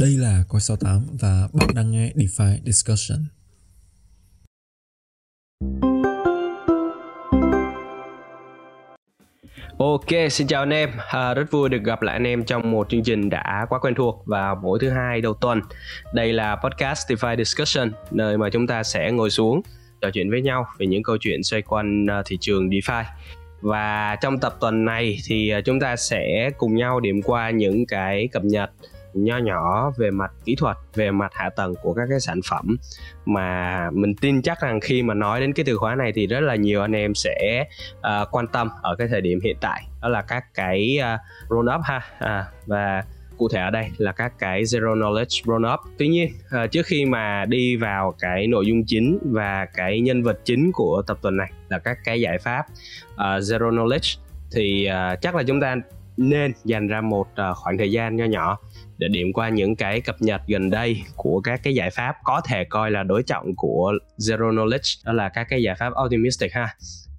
Đây là Coi 68 và bạn đang nghe DeFi Discussion. Ok, xin chào anh em. À, rất vui được gặp lại anh em trong một chương trình đã quá quen thuộc vào mỗi thứ hai đầu tuần. Đây là podcast DeFi Discussion, nơi mà chúng ta sẽ ngồi xuống trò chuyện với nhau về những câu chuyện xoay quanh à, thị trường DeFi. Và trong tập tuần này thì à, chúng ta sẽ cùng nhau điểm qua những cái cập nhật nho nhỏ về mặt kỹ thuật về mặt hạ tầng của các cái sản phẩm. Mà mình tin chắc rằng khi mà nói đến cái từ khóa này thì rất là nhiều anh em sẽ uh, quan tâm ở cái thời điểm hiện tại. Đó là các cái uh, roll up ha. À, và cụ thể ở đây là các cái zero knowledge roll up. Tuy nhiên uh, trước khi mà đi vào cái nội dung chính và cái nhân vật chính của tập tuần này là các cái giải pháp uh, zero knowledge thì uh, chắc là chúng ta nên dành ra một uh, khoảng thời gian nho nhỏ để điểm qua những cái cập nhật gần đây của các cái giải pháp có thể coi là đối trọng của zero knowledge đó là các cái giải pháp optimistic ha.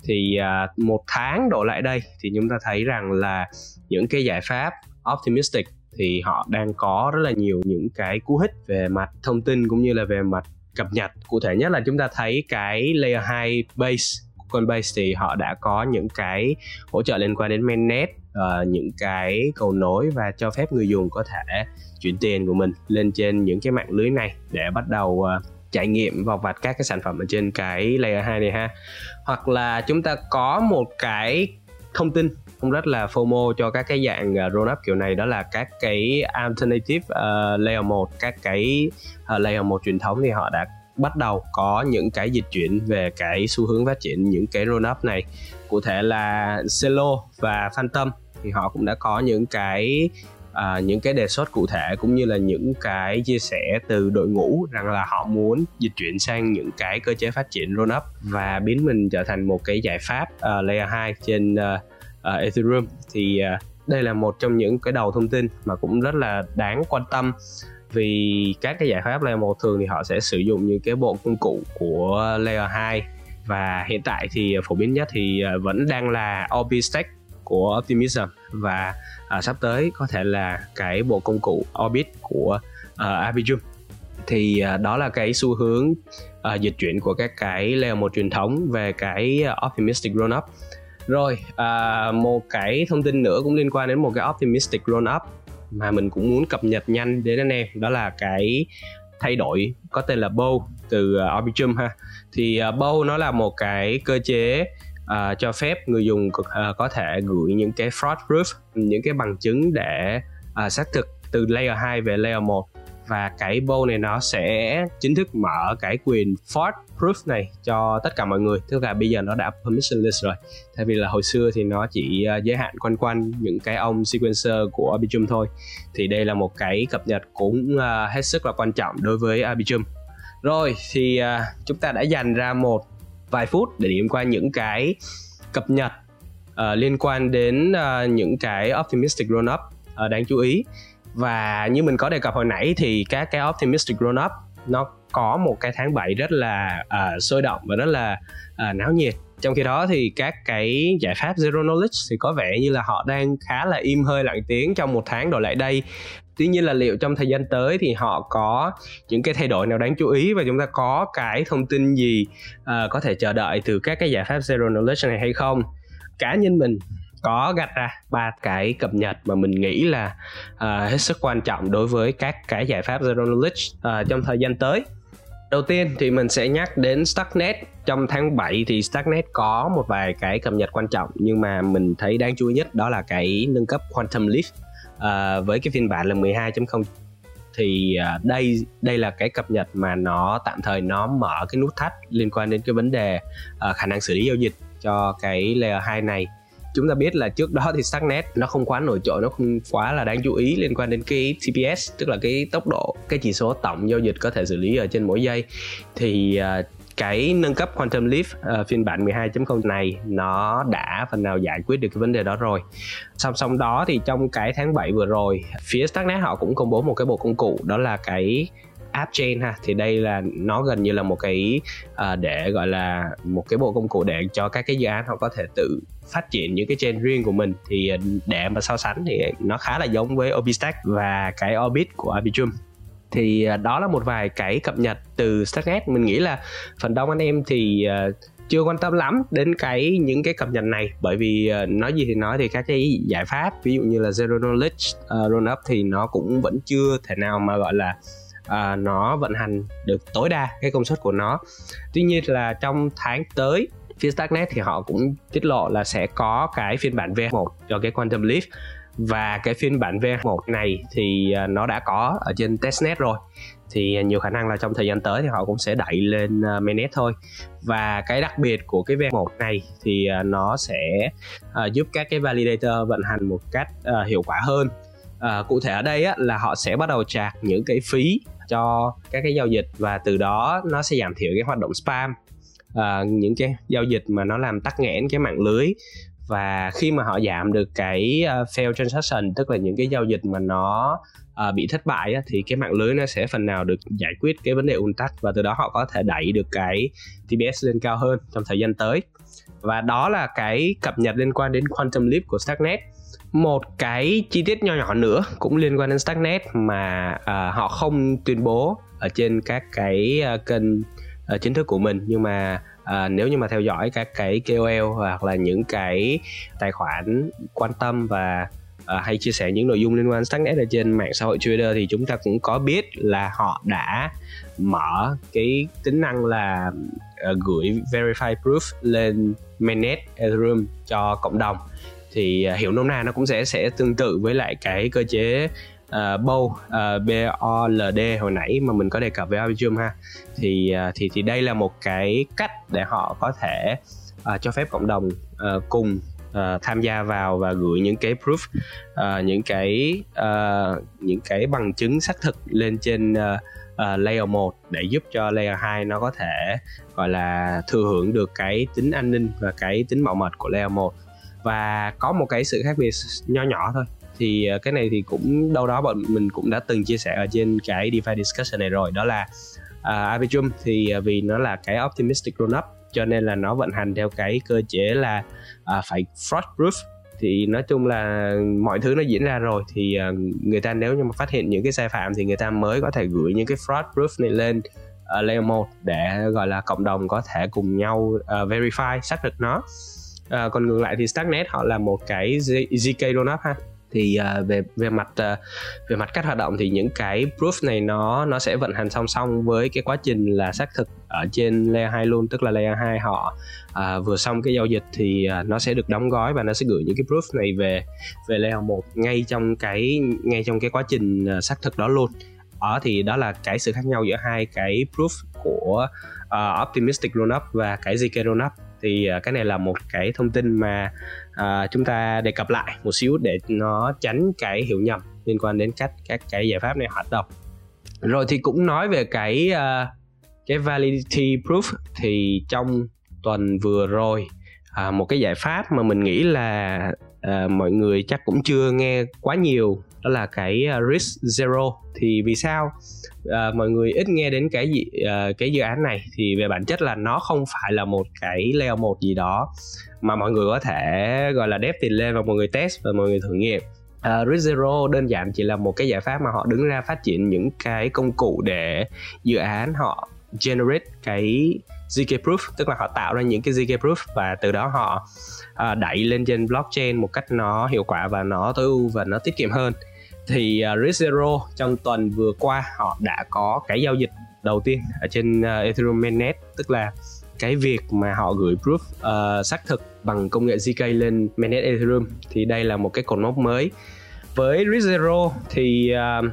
Thì uh, một tháng đổ lại đây thì chúng ta thấy rằng là những cái giải pháp optimistic thì họ đang có rất là nhiều những cái cú hích về mặt thông tin cũng như là về mặt cập nhật. Cụ thể nhất là chúng ta thấy cái layer 2 base Coinbase thì họ đã có những cái hỗ trợ liên quan đến mainnet uh, những cái cầu nối và cho phép người dùng có thể chuyển tiền của mình lên trên những cái mạng lưới này để bắt đầu uh, trải nghiệm vào vặt các cái sản phẩm ở trên cái layer 2 này ha. Hoặc là chúng ta có một cái thông tin cũng rất là FOMO cho các cái dạng ờ, roll up kiểu này đó là các cái alternative uh, layer 1 các cái uh, layer 1 truyền thống thì họ đã bắt đầu có những cái dịch chuyển về cái xu hướng phát triển những cái roll up này. Cụ thể là Celo và Phantom thì họ cũng đã có những cái à, những cái đề xuất cụ thể cũng như là những cái chia sẻ từ đội ngũ rằng là họ muốn dịch chuyển sang những cái cơ chế phát triển roll up và biến mình trở thành một cái giải pháp uh, layer 2 trên uh, uh, Ethereum. Thì uh, đây là một trong những cái đầu thông tin mà cũng rất là đáng quan tâm vì các cái giải pháp layer 1 thường thì họ sẽ sử dụng những cái bộ công cụ của layer 2 và hiện tại thì phổ biến nhất thì vẫn đang là Orbit của Optimism. Và uh, sắp tới có thể là cái bộ công cụ Orbit của à, uh, Arbitrum thì uh, đó là cái xu hướng uh, dịch chuyển của các cái layer một truyền thống về cái optimistic grown up rồi uh, một cái thông tin nữa cũng liên quan đến một cái optimistic grown up mà mình cũng muốn cập nhật nhanh đến anh em đó là cái thay đổi có tên là Bow từ uh, Arbitrum ha. Thì uh, Bow nó là một cái cơ chế uh, cho phép người dùng uh, có thể gửi những cái fraud proof những cái bằng chứng để uh, xác thực từ layer 2 về layer 1 và cái bow này nó sẽ chính thức mở cái quyền fraud proof này cho tất cả mọi người. Tức là bây giờ nó đã permissionless rồi. Thay vì là hồi xưa thì nó chỉ giới hạn quanh quanh những cái ông sequencer của Arbitrum thôi. Thì đây là một cái cập nhật cũng uh, hết sức là quan trọng đối với Arbitrum. Rồi thì uh, chúng ta đã dành ra một vài phút để điểm qua những cái cập nhật uh, liên quan đến uh, những cái optimistic roll up uh, đáng chú ý. Và như mình có đề cập hồi nãy thì các cái optimistic roll up nó có một cái tháng 7 rất là uh, sôi động và rất là uh, náo nhiệt. Trong khi đó thì các cái giải pháp zero knowledge thì có vẻ như là họ đang khá là im hơi lặng tiếng trong một tháng đổ lại đây tuy nhiên là liệu trong thời gian tới thì họ có những cái thay đổi nào đáng chú ý và chúng ta có cái thông tin gì uh, có thể chờ đợi từ các cái giải pháp zero knowledge này hay không cá nhân mình có gạch ra ba cái cập nhật mà mình nghĩ là uh, hết sức quan trọng đối với các cái giải pháp zero knowledge uh, trong thời gian tới Đầu tiên thì mình sẽ nhắc đến StarkNet. Trong tháng 7 thì StarkNet có một vài cái cập nhật quan trọng Nhưng mà mình thấy đáng chú ý nhất đó là cái nâng cấp Quantum Leap. À, với cái phiên bản là 12.0 thì uh, đây đây là cái cập nhật mà nó tạm thời nó mở cái nút thắt liên quan đến cái vấn đề uh, khả năng xử lý giao dịch cho cái layer 2 này. Chúng ta biết là trước đó thì Starknet nó không quá nổi trội nó không quá là đáng chú ý liên quan đến cái TPS tức là cái tốc độ cái chỉ số tổng giao dịch có thể xử lý ở trên mỗi giây. Thì uh, cái nâng cấp Quantum Leap uh, phiên bản 12.0 này nó đã phần nào giải quyết được cái vấn đề đó rồi. Song song đó thì trong cái tháng 7 vừa rồi phía Starknet họ cũng công bố một cái bộ công cụ đó là cái app chain ha. Thì đây là nó gần như là một cái uh, để gọi là một cái bộ công cụ để cho các cái dự án họ có thể tự phát triển những cái chain riêng của mình. Thì ờ, để mà so sánh thì nó khá là giống với Obistack và cái Orbit của Arbitrum thì à, đó là một vài cái cập nhật từ Starknet mình nghĩ là phần đông anh em thì uh, chưa quan tâm lắm đến cái những cái cập nhật này. Bởi vì uh, nói gì thì nói thì các cái giải pháp ví dụ như là zero knowledge uh, roll up thì nó cũng vẫn chưa thể nào mà gọi là uh, nó vận hành được tối đa cái công suất của nó. Tuy nhiên là trong tháng tới phía Starknet thì họ cũng tiết lộ là sẽ có cái phiên bản V1 cho cái Quantum Leap và cái phiên bản V1 này thì à, nó đã có ở trên testnet rồi. Thì nhiều khả năng là trong thời gian tới thì họ cũng sẽ đẩy lên à, mainnet thôi. Và cái đặc biệt của cái V1 này thì à, nó sẽ giúp các cái validator vận hành một cách hiệu quả hơn. À, cụ thể ở đây á, là họ sẽ bắt đầu trạc những cái phí cho các cái giao dịch và từ đó nó sẽ giảm thiểu cái hoạt động spam. À, những cái giao dịch mà nó làm tắc nghẽn cái mạng lưới và khi mà họ giảm được cái uh, fail transaction tức là những cái giao dịch mà nó uh, bị thất bại á, thì cái mạng lưới nó sẽ phần nào được giải quyết cái vấn đề ùn tắc và từ đó họ có thể đẩy được cái TPS lên cao hơn trong thời gian tới. Và đó là cái cập nhật liên quan đến Quantum Leap của Starknet. Một cái chi tiết nhỏ nhỏ nữa cũng liên quan đến Starknet mà uh, họ không tuyên bố ở trên các cái uh, kênh uh, chính thức của mình. Nhưng mà uh, nếu như mà theo dõi các cái KOL hoặc là những cái tài khoản quan tâm và uh, hay chia sẻ những nội dung liên quan Starknet ở trên mạng xã hội Twitter thì chúng ta cũng có biết là họ đã mở cái tính năng là uh, gửi verify proof lên mainnet Ethereum cho cộng đồng. Thì uh, hiểu nôm na nó cũng sẽ sẽ tương tự với lại cái cơ chế À, uh, Bold uh, à, b o l d hồi nãy mà mình có đề cập với Arbitrum ha. Thì uh, thì thì đây là một cái cách để họ có thể uh, cho phép cộng đồng uh, cùng uh, tham gia vào và gửi những cái proof uh, những cái uh, những cái bằng chứng xác thực lên trên uh, uh, layer 1 để giúp cho layer 2 nó có thể gọi là thừa hưởng được cái tính an ninh và cái tính bảo mật của layer 1 và có một cái sự khác biệt nho nhỏ thôi thì ờ, cái này thì cũng đâu đó bọn mình cũng đã từng chia sẻ ở trên cái DeFi discussion này rồi. Đó là uh, Arbitrum thì ờ, vì nó là cái optimistic roll up cho nên là nó vận hành theo cái cơ chế là uh, phải fraud proof. Thì nói chung là mọi thứ nó diễn ra rồi thì uh, người ta nếu như mà phát hiện những cái sai phạm thì người ta mới có thể gửi những cái fraud proof này lên uh, layer 1 để gọi là cộng đồng có thể cùng nhau uh, verify xác thực nó. Uh, còn ngược lại thì Starknet họ là một cái ZK rollup ha thì uh, về về mặt uh, về mặt cách hoạt động thì những cái proof này nó nó sẽ vận hành song song với cái quá trình là xác thực ở trên layer 2 luôn tức là layer 2 họ uh, vừa xong cái giao dịch thì uh, nó sẽ được đóng gói và nó sẽ gửi những cái proof này về về layer 1 ngay trong cái ngay trong cái quá trình uh, xác thực đó luôn. Ở thì đó là cái sự khác nhau giữa hai cái proof của uh, optimistic rollup và cái zk rollup thì uh, cái này là một cái thông tin mà uh, chúng ta đề cập lại một xíu để nó tránh cái hiểu nhầm liên quan đến cách các cái giải pháp này hoạt động. Rồi thì cũng nói về cái uh, cái validity proof thì trong tuần vừa rồi uh, một cái giải pháp mà mình nghĩ là uh, mọi người chắc cũng chưa nghe quá nhiều đó là cái à, risk zero. Thì vì sao? Uh, mọi người ít nghe đến cái gì uh, cái dự án này thì về bản chất là nó không phải là một cái layer một gì đó mà mọi người có thể gọi là đép tiền lên và mọi người test và mọi người thử nghiệm. Uh, Risk Zero đơn giản chỉ là một cái giải pháp mà họ đứng ra phát triển những cái công cụ để dự án họ generate cái ZK proof tức là họ tạo ra những cái ZK proof và từ đó họ uh, đẩy lên trên blockchain một cách nó hiệu quả và nó tối ưu và nó tiết kiệm hơn. Thì uh, Risk Zero trong tuần vừa qua họ đã có cái giao dịch đầu tiên ở trên uh, Ethereum mainnet tức là cái việc mà họ gửi proof uh, xác thực bằng công nghệ zk lên mainnet ethereum. Thì đây là một cái cột mốc mới. Với risk zero thì uh,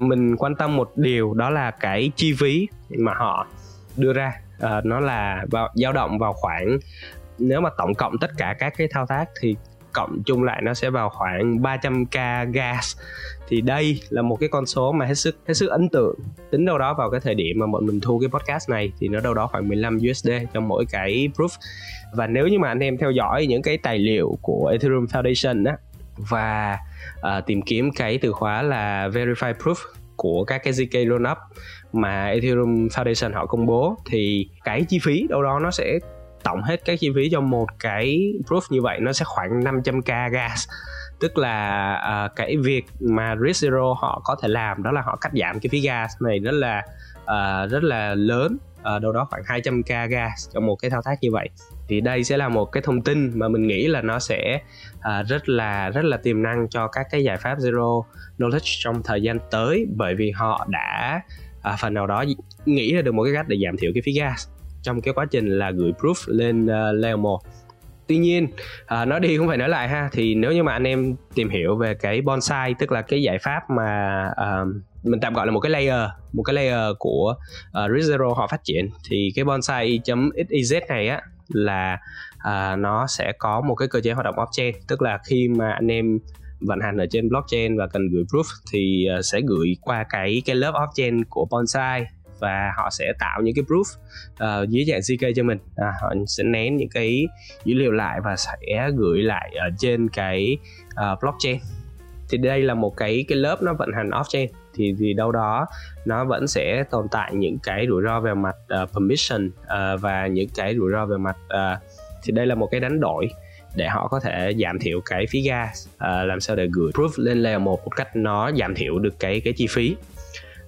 mình quan tâm một điều đó là cái chi phí mà họ đưa ra uh, nó là vào dao động vào khoảng nếu mà tổng cộng tất cả các cái thao tác thì cộng chung lại nó sẽ vào khoảng 300k gas. Thì đây là một cái con số mà hết sức hết sức ấn tượng. Tính đâu đó vào cái thời điểm mà bọn mình thu cái podcast này thì nó đâu đó khoảng 15 USD cho mỗi cái proof. Và nếu như mà anh em theo dõi những cái tài liệu của Ethereum Foundation á và uh, tìm kiếm cái từ khóa là verify proof của các cái zk rollup mà Ethereum Foundation họ công bố thì cái chi phí đâu đó nó sẽ tổng hết các chi phí cho một cái proof như vậy nó sẽ khoảng 500k gas. Tức là uh, cái việc mà Risk Zero họ có thể làm đó là họ cắt giảm cái phí gas này rất là uh, rất là lớn. Uh, đâu đó khoảng 200k gas cho một cái thao tác như vậy thì đây sẽ là một cái thông tin mà mình nghĩ là nó sẽ uh, rất là rất là tiềm năng cho các cái giải pháp zero knowledge trong thời gian tới bởi vì họ đã uh, phần nào đó nghĩ ra được một cái cách để giảm thiểu cái phí gas trong cái quá trình là gửi proof lên uh, layer 1 tuy nhiên à, nói đi cũng phải nói lại ha thì nếu như mà anh em tìm hiểu về cái bonsai tức là cái giải pháp mà uh, mình tạm gọi là một cái layer một cái layer của uh, Rizero họ phát triển thì cái bonsai.xyz này á là uh, nó sẽ có một cái cơ chế hoạt động off-chain. Tức là khi mà anh em vận hành ở trên blockchain và cần gửi proof thì uh, sẽ gửi qua cái cái lớp off-chain của bonsai và họ sẽ tạo những cái proof uh, dưới dạng zk cho mình. À, họ sẽ nén những cái dữ liệu lại và sẽ gửi lại ở trên cái uh, blockchain. Thì đây là một cái cái lớp nó vận hành off chain thì thì đâu đó nó vẫn sẽ tồn tại những cái rủi ro về mặt uh, permission uh, và những cái rủi ro về mặt uh, thì đây là một cái đánh đổi để họ có thể giảm thiểu cái phí gas uh, làm sao để gửi proof lên layer một một cách nó giảm thiểu được cái cái chi phí.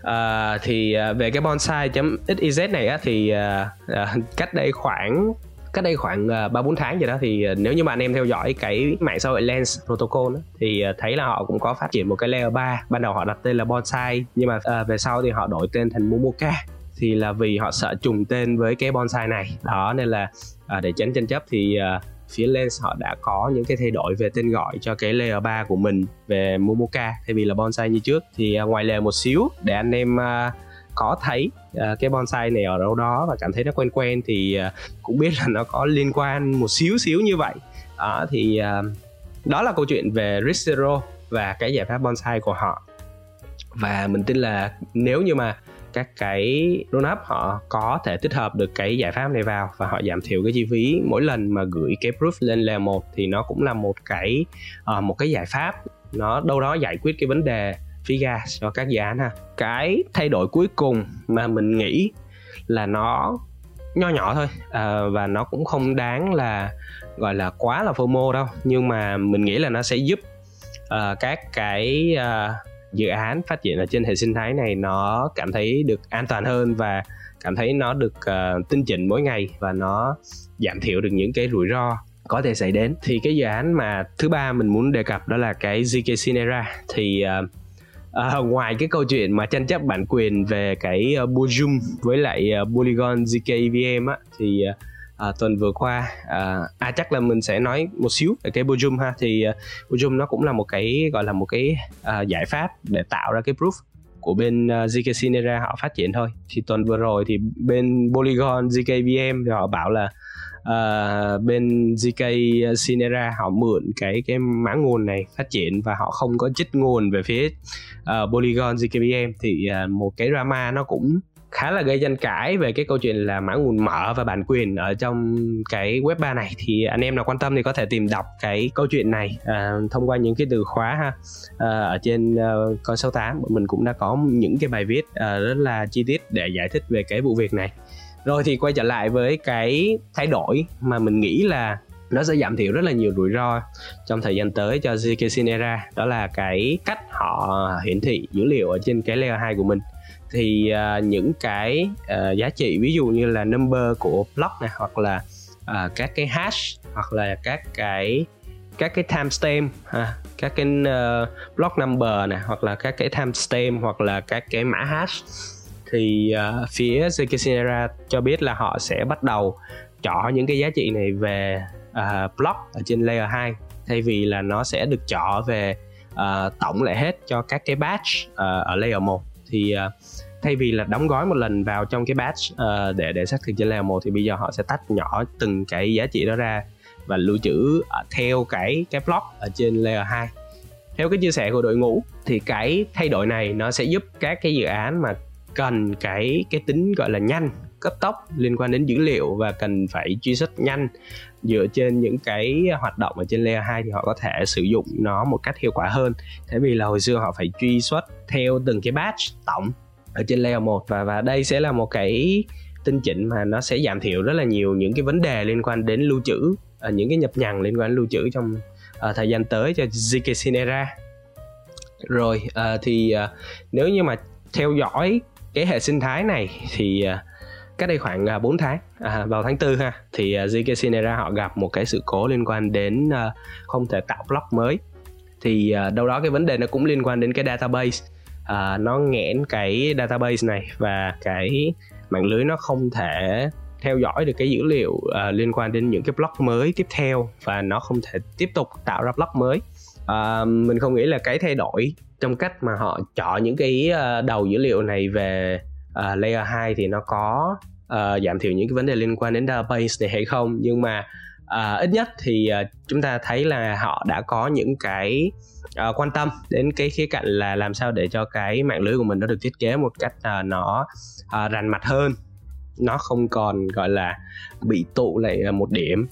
Uh, thì uh, về cái bonsai.xyz này á thì uh, uh, cách đây khoảng cách đây khoảng ờ, ba bốn tháng gì đó thì ờ, nếu như mà anh em theo dõi cái mạng xã hội Lens Protocol đó, thì ờ, thấy là họ cũng có phát triển một cái layer 3 ban đầu họ đặt tên là bonsai nhưng mà uh, về sau thì họ đổi tên thành Momoka. Thì là vì họ sợ trùng tên với cái bonsai này. Đó nên là uh, để tránh tranh chấp thì uh, phía Lens họ đã có những cái thay đổi về tên gọi cho cái layer 3 của mình về Momoka. Thay vì là bonsai như trước thì uh, ngoài lề một xíu để anh em uh, có thấy uh, cái bonsai này ở đâu đó và cảm thấy nó quen quen thì uh, cũng biết là nó có liên quan một xíu xíu như vậy. Uh, thì uh, đó là câu chuyện về Risk Zero và cái giải pháp bonsai của họ. Và mình tin là nếu như mà các cái rollup họ có thể tích hợp được cái giải pháp này vào và họ giảm thiểu cái chi phí mỗi lần mà gửi cái proof lên layer 1 thì nó cũng là một cái uh, một cái giải pháp nó đâu đó giải quyết cái vấn đề phí gas cho các dự án ha. Cái thay đổi cuối cùng mà mình nghĩ là nó nho nhỏ thôi à, và nó cũng không đáng là gọi là quá là FOMO đâu. Nhưng mà mình nghĩ là nó sẽ giúp uh, các cái uh, dự án phát triển ở trên hệ sinh thái này nó cảm thấy được an toàn hơn và cảm thấy nó được uh, tinh chỉnh mỗi ngày và nó giảm thiểu được những cái rủi ro có thể xảy đến. Thì cái dự án mà thứ ba mình muốn đề cập đó là cái ZK Sinera thì uh, à, ngoài cái câu chuyện mà tranh chấp bản quyền về cái uh, Bojum với lại uh, Polygon zkvm á thì uh, à, tuần vừa qua à, à chắc là mình sẽ nói một xíu về cái Bojum ha. Thì uh, Bojum nó cũng là một cái gọi là một cái uh, giải pháp để tạo ra cái proof của bên uh, ZK Cinera họ phát triển thôi. Thì tuần vừa rồi thì bên Polygon ZKVM thì họ bảo là uh, bên ZK ờ, Cinera họ mượn cái cái mã nguồn này phát triển và họ không có chích nguồn về phía uh, Polygon ZKVM thì uh, một cái drama nó cũng khá là gây tranh cãi về cái câu chuyện là mã nguồn mở và bản quyền ở trong cái web 3 này. Thì anh em nào quan tâm thì có thể tìm đọc cái câu chuyện này à, thông qua những cái từ khóa ha. À, ở trên uh, con số 8 mình cũng đã có những cái bài viết uh, rất là chi tiết để giải thích về cái vụ việc này rồi thì quay trở lại với cái thay đổi mà mình nghĩ là nó sẽ giảm thiểu rất là nhiều rủi ro trong thời gian tới cho ZK Sinera đó là cái cách họ hiển thị dữ liệu ở trên cái layer 2 của mình. Thì uh, những cái uh, giá trị ví dụ như là number của block này hoặc là uh, các cái hash hoặc là các cái các cái timestamp ha, các cái uh, block number này hoặc là các cái timestamp hoặc là các cái mã hash thì uh, phía Zcasinera cho biết là họ sẽ bắt đầu chọn những cái giá trị này về uh, block ở trên layer 2 thay vì là nó sẽ được chọn về uh, tổng lại hết cho các cái batch uh, ở layer 1 thì uh, thay vì là đóng gói một lần vào trong cái batch uh, để để xác thực trên layer 1 thì bây giờ họ sẽ tách nhỏ từng cái giá trị đó ra và lưu trữ uh, theo cái cái block ở trên layer 2 theo cái chia sẻ của đội ngũ thì cái thay đổi này nó sẽ giúp các cái dự án mà cần cái cái tính gọi là nhanh cấp tốc liên quan đến dữ liệu và cần phải truy xuất nhanh dựa trên những cái hoạt động ở trên layer 2 thì họ có thể sử dụng nó một cách hiệu quả hơn. Thế vì là hồi xưa họ phải truy xuất theo từng cái batch tổng ở trên layer 1 và và đây sẽ là một cái tinh chỉnh mà nó sẽ giảm thiểu rất là nhiều những cái vấn đề liên quan đến lưu trữ à, những cái nhập nhằng liên quan đến lưu trữ trong uh, thời gian tới cho ZK Sinera rồi uh, thì uh, nếu như mà theo dõi cái hệ sinh thái này thì à, cách đây khoảng à, 4 tháng à, vào tháng 4 ha thì à, uh, ZK Sinera họ gặp một cái sự cố liên quan đến không thể tạo block mới. Thì đâu đó cái vấn đề nó cũng liên quan đến cái database à, nó nghẽn cái database này và cái mạng lưới nó không thể theo dõi được cái dữ liệu uh, liên quan đến những cái block mới tiếp theo và nó không thể tiếp tục tạo ra block mới. Uh, mình không nghĩ là cái thay đổi trong cách mà họ chọn những cái ờ, đầu dữ liệu này về uh, layer 2 thì nó có uh, giảm thiểu những cái vấn đề liên quan đến database này hay không. Nhưng mà uh, ít nhất thì uh, chúng ta thấy là họ đã có những cái uh, quan tâm đến cái khía cạnh là làm sao để cho cái mạng lưới của mình nó được thiết kế một cách uh, nó uh, rành mạch hơn. Nó không còn gọi là bị tụ lại một điểm.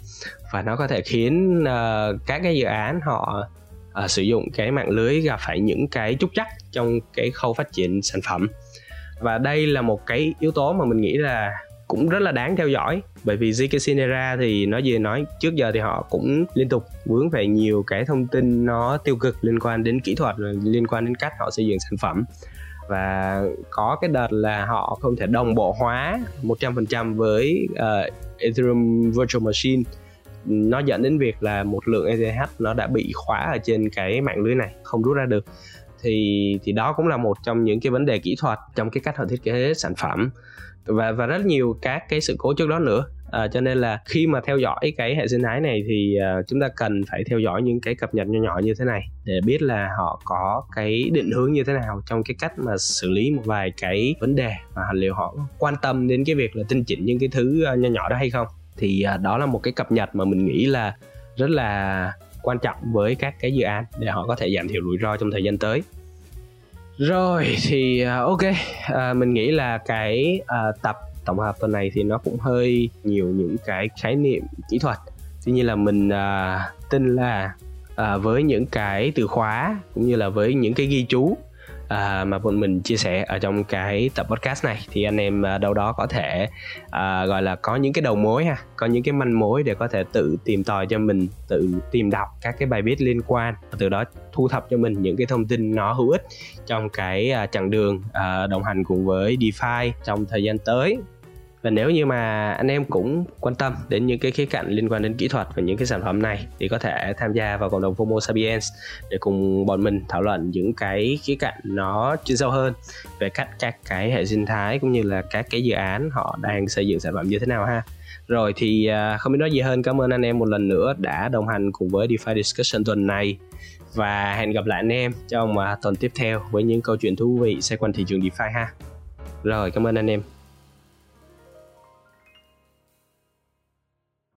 Và nó có thể khiến uh, các cái dự án họ uh, sử dụng cái mạng lưới gặp phải những cái trúc chắc trong cái khâu phát triển sản phẩm. Và đây là một cái yếu tố mà mình nghĩ là cũng rất là đáng theo dõi bởi vì ZK Sinera thì nói gì nói trước giờ thì họ cũng liên tục vướng về nhiều cái thông tin nó tiêu cực liên quan đến kỹ thuật liên quan đến cách họ xây dựng sản phẩm. Và có cái đợt là họ không thể đồng bộ hóa 100% với uh, Ethereum Virtual Machine nó dẫn đến việc là một lượng ETH nó đã bị khóa ở trên cái mạng lưới này không rút ra được. Thì thì đó cũng là một trong những cái vấn đề kỹ thuật trong cái cách họ thiết kế sản phẩm. Và và rất nhiều các cái sự cố trước đó nữa. À, cho nên là khi mà theo dõi cái hệ sinh thái này thì uh, chúng ta cần phải theo dõi những cái cập nhật nhỏ nhỏ như thế này để biết là họ có cái định hướng như thế nào trong cái cách mà xử lý một vài cái vấn đề và liệu họ quan tâm đến cái việc là tinh chỉnh những cái thứ uh, nhỏ nhỏ đó hay không thì à, đó là một cái cập nhật mà mình nghĩ là rất là quan trọng với các cái dự án để họ có thể giảm thiểu rủi ro trong thời gian tới. Rồi thì à, ok à, mình nghĩ là cái à, tập tổng hợp tuần này thì nó cũng hơi nhiều những cái khái niệm kỹ thuật. Tuy nhiên là mình à, tin là à, với những cái từ khóa cũng như là với những cái ghi chú uh, mà bọn mình chia sẻ ở trong cái tập podcast này thì anh em uh, đâu đó có thể uh, gọi là có những cái đầu mối ha có những cái manh mối để có thể tự tìm tòi cho mình tự tìm đọc các cái bài viết liên quan từ đó thu thập cho mình những cái thông tin nó hữu ích trong cái uh, chặng đường uh, đồng hành cùng với DeFi trong thời gian tới và nếu như mà anh em cũng quan tâm đến những cái khía cạnh liên quan đến kỹ thuật và những cái sản phẩm này thì có thể tham gia vào cộng đồng FOMO Sapiens để cùng bọn mình thảo luận những cái khía cạnh nó chuyên sâu hơn về cách các cái hệ sinh thái cũng như là các cái dự án họ đang xây dựng sản phẩm như thế nào ha. Rồi thì à, không biết nói gì hơn. Cảm ơn anh em một lần nữa đã đồng hành cùng với DeFi Discussion tuần này. Và hẹn gặp lại anh em trong à, tuần tiếp theo với những câu chuyện thú vị xoay quanh thị trường DeFi ha. Rồi, cảm ơn anh em.